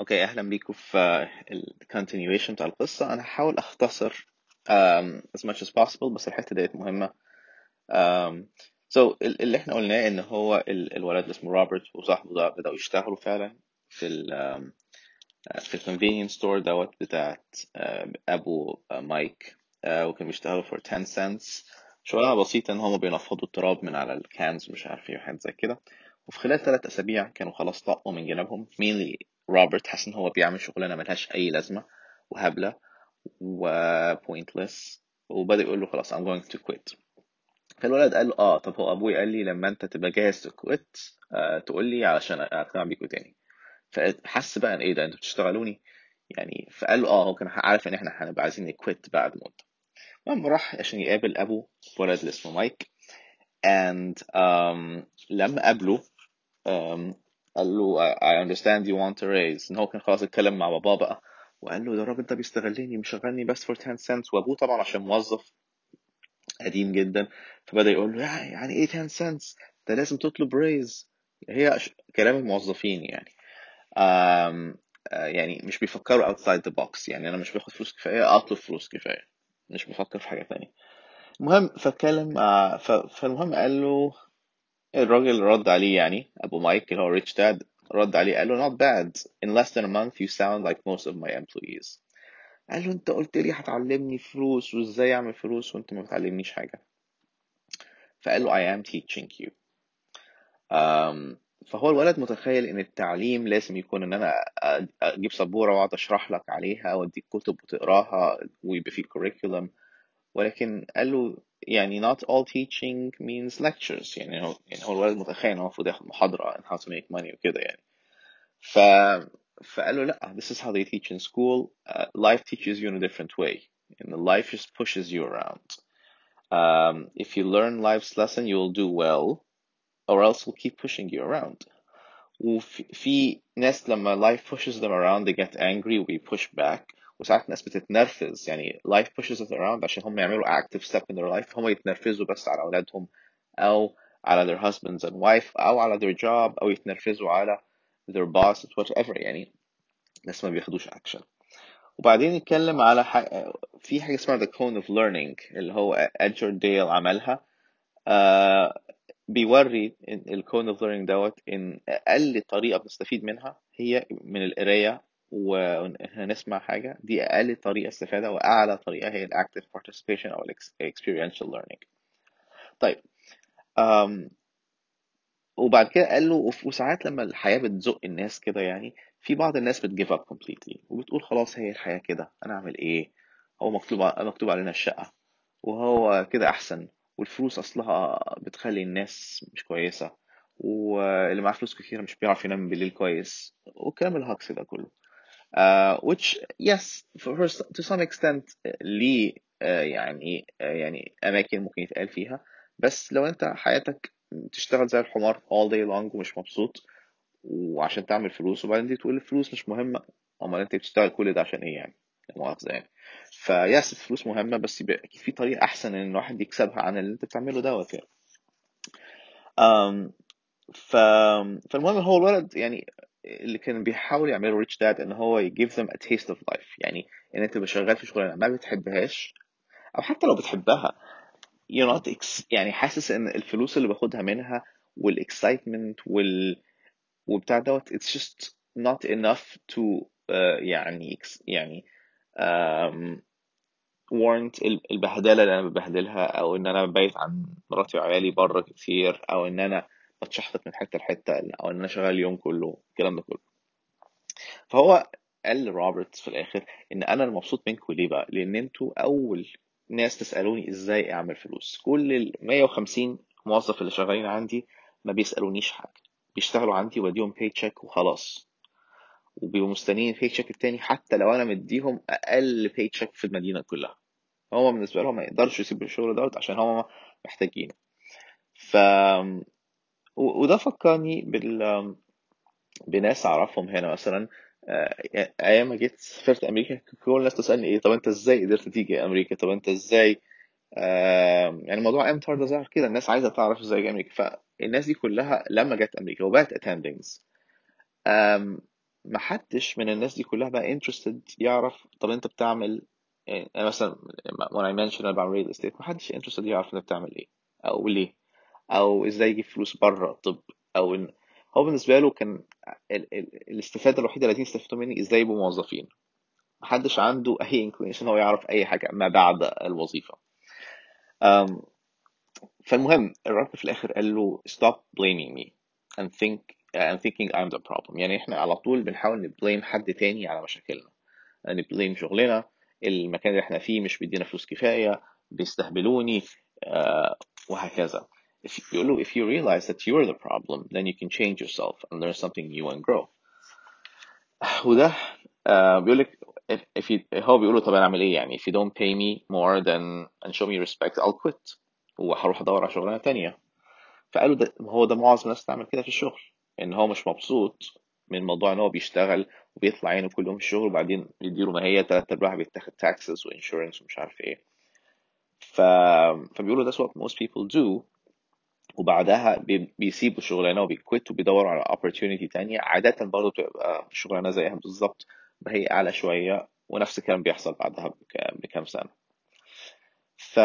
okay أهلا بيكم في ال continuation بتاع القصة. أنا هحاول أختصر um, as much as possible بس الحتة ديت مهمة. Um, so ال- اللي إحنا قلناه إن هو ال- الولد اللي اسمه روبرت وصاحبه ده بدأوا يشتغلوا فعلا في ال um, في ال convenience store ديت بتاعت uh, أبو مايك. Uh, وكانوا بيشتغلوا for 10 cents. شغلانة بسيطة إن هم بينفضوا التراب من على ال cans ومش عارف إيه وحاجات زي كده. وفي خلال ثلاث أسابيع كانوا خلاص طقوا من جنابهم mainly روبرت حاسس إن هو بيعمل شغلانة ملهاش أي لازمة وهبلة و pointless وبدأ يقول له خلاص I'm going to quit. فالولد قال له آه طب هو أبوي قال لي لما أنت تبقى جاهز تكويت آه تقول لي علشان اقتنع بيكوا تاني. فحس بقى إن إيه ده أنتوا بتشتغلوني؟ يعني فقال له آه هو كان عارف إن إحنا هنبقى عايزين نكويت بعد مدة المهم راح عشان يقابل أبو ولد اللي اسمه مايك and um, لما قابله um, قال له I understand you want a raise. إن هو كان خلاص اتكلم مع باباه بقى. وقال له ده الراجل ده بيستغلني مشغلني بس for 10 cents. وأبوه طبعا عشان موظف قديم جدا. فبدأ يقول له يعني إيه 10 cents ده لازم تطلب ريز هي كلام الموظفين يعني. um, آه، يعني مش بيفكروا outside the box. يعني أنا مش باخد فلوس كفاية اطلب فلوس كفاية. مش بفكر في حاجة تانية. المهم فاتكلم ف... فالمهم قال له الراجل رد عليه يعني أبو مايك اللي هو ريتش داد رد عليه قال له not bad in less than a month you sound like most of my employees. قال له أنت قلت لي هتعلمني فلوس وإزاي أعمل فلوس وأنت ما بتعلمنيش حاجة. فقال له I am teaching you. um, فهو الولد متخيل إن التعليم لازم يكون إن أنا أجيب سبورة وأقعد أشرح لك عليها وأديك كتب وتقراها ويبقى في curriculum. ولكن قال له يعني not all teaching means lectures يعني هو يعني هو الولد متخيل ان هو المفروض ياخد محاضرة on how to make money وكده يعني ف فقال له لا this is how they teach in school uh, life teaches you in a different way and life just pushes you around um, if you learn life's lesson you will do well or else will keep pushing you around وفي في ناس لما life pushes them around they get angry we push back وساعات ناس بتتنرفز. يعني life pushes us around عشان هم يعملوا active step in their life هم يتنرفزوا بس على أولادهم أو على their husbands and wife أو على their job أو يتنرفزوا على their bosses whatever. يعني بس ما بياخدوش action. وبعدين نتكلم على ح... في حاجة اسمها the cone of learning اللي هو أدجر ديل عملها. آه بيوري إن ال cone of learning دوت إن أقل طريقة بنستفيد منها هي من القراية وهنسمع حاجة دي أقل طريقة استفادة وأعلى طريقة هي ال active participation أو ال experiential learning. طيب أم وبعد كده قال له وساعات لما الحياة بتزق الناس كده يعني في بعض الناس بت give up completely وبتقول خلاص هي الحياة كده أنا أعمل إيه؟ هو مكتوب مكتوب علينا الشقة وهو كده أحسن والفلوس أصلها بتخلي الناس مش كويسة واللي معاه فلوس كتير مش بيعرف ينام بالليل كويس والكلام الهجص ده كله. Which yes for, to some extent ليه uh, يعني uh, يعني أماكن ممكن يتقال فيها. بس لو أنت حياتك تشتغل زي الحمار all day long ومش مبسوط وعشان تعمل فلوس وبعدين دي تقول الفلوس مش مهمة أمال أنت بتشتغل كل ده عشان إيه يعني؟ لا مؤاخذة يعني فيس الفلوس مهمة بس يبقى في طريقة أحسن إن الواحد يكسبها عن اللي أنت بتعمله دوت يعني. ف... فالمهم هو الولد يعني اللي كان بيحاول يعمله ريتش داد إن هو ي give them a taste of life. يعني أنت تبقى شغال في شغلانة ما بتحبهاش أو حتى لو بتحبها. You're not ex... يعني حاسس إن الفلوس اللي باخدها منها والexcitement وال وبتاع دوت it's just not enough to uh, يعني يعني um, warrant ال- البهدلة اللي أنا ببهدلها أو إن أنا بايت عن مراتي وعيالي بره كتير أو إن أنا بتشحطط من حتة لحتة أو إن أنا شغال اليوم كله الكلام ده كله. فهو قال لروبرت في الآخر إن أنا المبسوط منكم ليه بقى؟ لأن أنتوا أول ناس تسألوني إزاي أعمل فلوس. كل ال 150 موظف اللي شغالين عندي ما بيسألونيش حاجة. بيشتغلوا عندي وأديهم paycheck وخلاص. وبيبقوا مستنيين ال paycheck التاني حتى لو أنا مديهم أقل paycheck في المدينة كلها. هو بالنسبة لهم ما يقدرش يسيبوا الشغل دوت عشان هم محتاجين ف وده فكرني بال... بناس أعرفهم هنا مثلا آه، أيام ما جيت سافرت أمريكا كل الناس تسالني إيه طب أنت إزاي قدرت تيجي أمريكا؟ طب أنت إزاي؟ يعني موضوع امتار ده ظهر كده الناس عايزة تعرف إزاي أجي أمريكا. فالناس دي كلها لما جت أمريكا وبقت اتندنجز محدش من الناس دي كلها بقى interested يعرف طب أنت بتعمل يعني أنا مثلا when I mention about real estate محدش interested يعرف أنت بتعمل إيه أو ليه. أو إزاي يجيب فلوس بره الطب أو إن هو بالنسبة له كان ال ال الاستفادة الوحيدة اللي يستفيدوا مني إزاي يبقوا موظفين. محدش عنده أي inclination هو يعرف أي حاجة ما بعد الوظيفة. um, فالمهم الراجل في الآخر قال له stop blaming me and think and thinking I'm the problem. يعني إحنا على طول بنحاول نبليم حد تاني على مشاكلنا. نبليم شغلنا المكان اللي إحنا فيه مش بيدينا فلوس كفاية بيستهبلوني uh, وهكذا. If يقول له if you realize that you're the problem then you can change yourself and learn something new and grow. وده uh, بيقول لك if, if you, هو بيقول له طب أنا اعمل إيه يعني if you don't pay me more than and show me respect I'll quit. وهروح أدور على شغلانة تانية. فقالوا ده هو ده معظم الناس بتعمل كده في الشغل. إن هو مش مبسوط من موضوع إن هو بيشتغل وبيطلع عينه كل يوم في الشغل وبعدين يديله ما هي تلات ارباعها بيتاخد taxes وانشورنس ومش عارف إيه. ف... فبيقولوا that's what most people do. وبعدها بي- بيسيبوا الشغلانة وبيكويت وبيدوروا على opportunity تانية. عادة برضه بتبقى شغلانة زيها بالظبط هي أعلى شوية ونفس الكلام بيحصل بعدها بك- بكام سنة. ف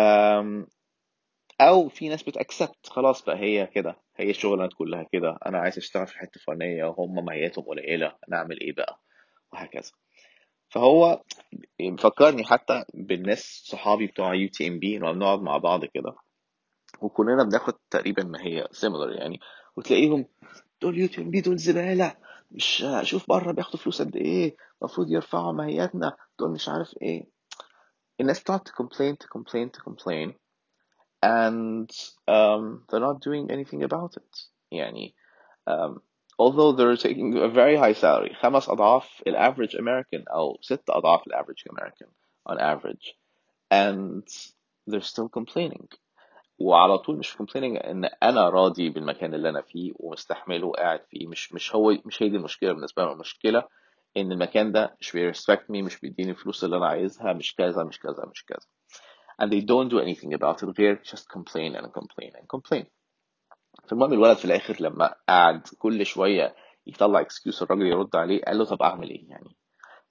أو في ناس بت accept خلاص بقى هي كده هي الشغلانات كلها كده أنا عايز أشتغل في حتة فلانية وهم ماهيتهم قليلة أنا أعمل إيه بقى؟ وهكذا. فهو بيفكرني حتى بالناس صحابي بتوع UTMB لما بنقعد مع بعض كده. وكلنا بناخد تقريبا ما هي similar يعني وتلاقيهم دول بي دول زبالة مش شوف بره بياخدوا فلوس قد إيه المفروض يرفعوا ماهيتنا دول مش عارف إيه. الناس بتقعد تكومبلين تكومبلين تكومبلين and um, they're not doing anything about it. يعني um, although they're taking a very high salary خمس أضعاف ال average American أو ست أضعاف ال average American on average and they're still complaining. وعلى طول مش complaining إن أنا راضي بالمكان اللي أنا فيه ومستحمله وقاعد فيه. مش مش هو مش هي دي المشكلة بالنسبة لهم. المشكلة إن المكان ده مش بي respect me مش بيديني الفلوس اللي أنا عايزها مش كذا مش كذا مش كذا. And they don't do anything about it. غير just complain and complain and complain فالمهم الولد في الآخر لما قعد كل شوية يطلع excuse الراجل يرد عليه قال له طب أعمل إيه يعني؟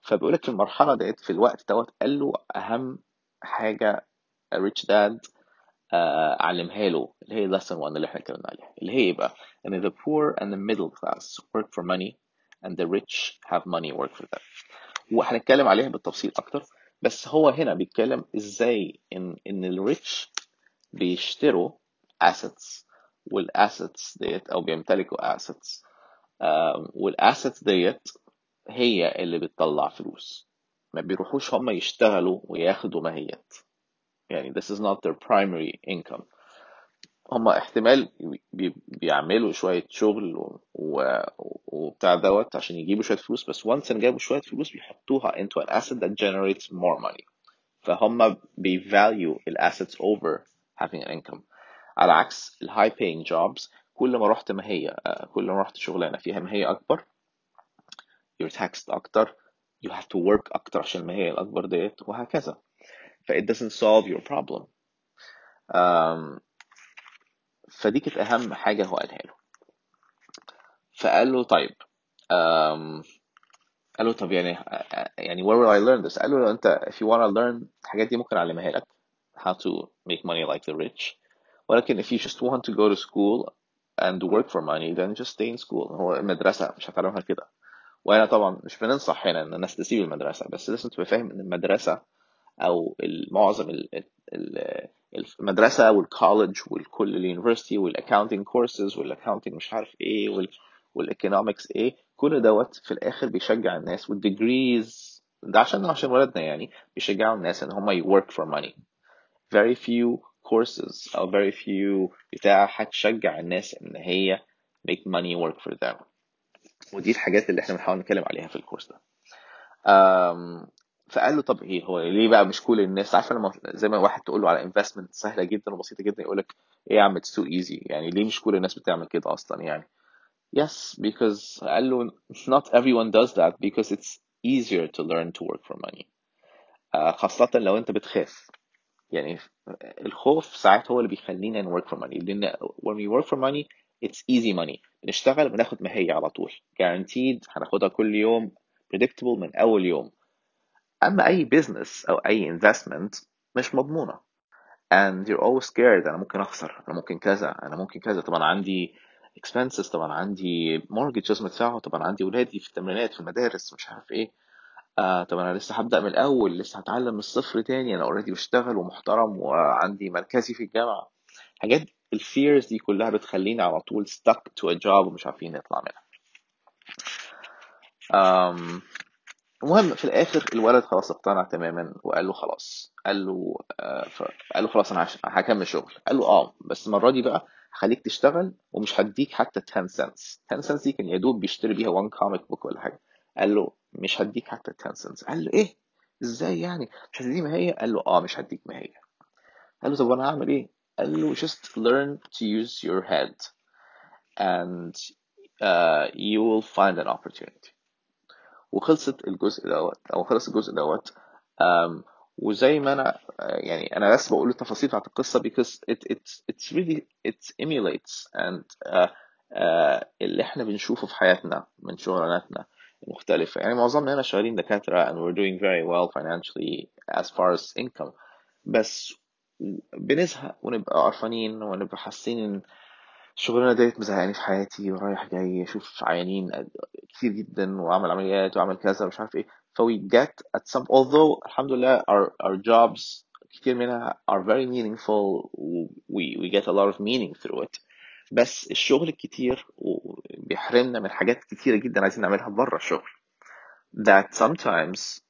فبيقول لك في المرحلة ديت في الوقت دوت قال له أهم حاجة ريتش داد علمها له اللي هي lesson 1 اللي إحنا اتكلمنا عليها. اللي هي بقى إن the poor and the middle class work for money and the rich have money work for them. وهنتكلم عليها بالتفصيل أكتر بس هو هنا بيتكلم إزاي إن إن الريتش بيشتروا assets والassets ديت أو بيمتلكوا assets. والassets ديت هي اللي بتطلع فلوس. ما بيروحوش هم يشتغلوا وياخدوا ماهيات. يعني this is not their primary income. هم احتمال بي- بيعملوا شوية شغل وبتاع دوت عشان يجيبوا شوية فلوس بس once ان جابوا شوية فلوس بيحطوها into an asset that generates more money. فهم بي value ال assets over having an income. على عكس ال high paying jobs كل ما رحت مهية آه، كل ما رحت شغلانة فيها مهية أكبر you're taxed أكتر you have to work أكتر عشان المهية الأكبر ديت وهكذا. ف it doesn't solve your problem. Um, فدي كانت أهم حاجة هو قالها له. فقال له طيب um, قال له طب يعني يعني where will I learn this قال له أنت if you want to learn الحاجات دي ممكن أعلمها لك. How to make money like the rich. ولكن if you just want to go to school and work for money then just stay in school. هو المدرسة مش هتعلمها كده. وأنا طبعا مش بننصح هنا إن الناس تسيب المدرسة بس لازم تبقى فاهم إن المدرسة أو معظم ال- ال- المدرسة والكولج والكل اليونيفرسيتي والاكاونتنج كورسز والاكاونتنج مش عارف إيه وال وال economics إيه كل دوت في الآخر بيشجع الناس وال degrees ده عشان عشان ولادنا يعني بيشجعوا الناس إن هم ي work for money very few courses أو very few بتاع هتشجع الناس إن هي make money work for them. ودي الحاجات اللي إحنا بنحاول نتكلم عليها في الكورس ده. أم، فقال له طب إيه هو ليه بقى مش كل الناس؟ عارفه لما زي ما واحد تقول له على investment سهلة جدا وبسيطة جدا يقول لك إيه يا عم it's too easy يعني ليه مش كل الناس بتعمل كده أصلا يعني؟ Yes because قال له not everyone does that because it's easier to learn to work for money. آه، خاصة لو أنت بتخاف. يعني الخوف ساعات هو اللي بيخلينا ن work for money. لأن when we work for money it's easy money. بنشتغل بناخد ماهية على طول. Guaranteed هناخدها كل يوم predictable من أول يوم. أما أي business أو أي investment مش مضمونة. And you're always scared أنا ممكن أخسر أنا ممكن كذا أنا ممكن كذا. طبعا عندي expenses طبعا عندي mortgages مدفوعة طبعا عندي ولادي في التمرينات في المدارس مش عارف إيه. آه طب أنا لسه هبدأ من الأول لسه هتعلم من الصفر تاني أنا already بشتغل ومحترم وعندي مركزي في الجامعة. حاجات ال fears دي كلها بتخليني على طول stuck to a job ومش عارفين نطلع منها. um, المهم في الآخر الولد خلاص اقتنع تماما وقال له خلاص. قال له آه. قال له خلاص أنا هكمل شغل. قال له آه بس المرة دي بقى هخليك تشتغل ومش هديك حتى 10 cents 10 cents دي كان يا دوب بيشتري بيها 1 comic book ولا حاجة. قال له مش هديك حتى 10 سنتس قال له إيه؟ إزاي يعني؟ مش هتديني ماهيه قال له آه مش هديك ماهيه قال له طب وأنا هعمل إيه؟ قال له just learn to use your head and uh, you will find an opportunity. وخلصت الجزء دوت أو خلص الجزء دوت. وزي ما أنا يعني أنا بس بقول التفاصيل بتاعت القصة because it it it's really it emulates and uh, uh, اللي إحنا بنشوفه في حياتنا من شغلاناتنا المختلفه يعني معظمنا هنا شغالين دكاترة and we're doing very well financially as far as income. بس بنزهق ونبقى قرفانين ونبقى حاسين ان الشغلانه ديت مزهقاني في حياتي ورايح جاي أشوف عيانين كتير جدا وأعمل عمليات وأعمل كذا مش عارف إيه. ف we get at some although الحمد لله our our jobs كتير منها are very meaningful we we get a lot of meaning through it. بس الشغل الكتير بيحرمنا من حاجات كتيرة جدا عايزين نعملها بره الشغل. That sometimes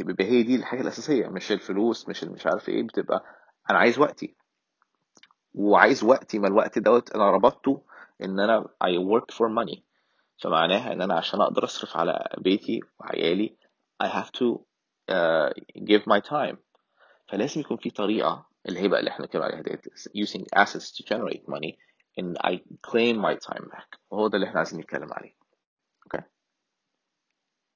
بيبقى هي دي الحاجة الأساسية مش الفلوس مش مش عارف إيه بتبقى أنا عايز وقتي. وعايز وقتي ما الوقت دوت أنا ربطته إن أنا I work for money. فمعناها إن أنا عشان أقدر أصرف على بيتي وعيالي I have to uh, give my time. فلازم يكون في طريقة اللي هي بقى اللي إحنا بنتكلم عليها ديت using assets to generate money and I claim my time back. وهو ده اللي إحنا عايزين نتكلم عليه.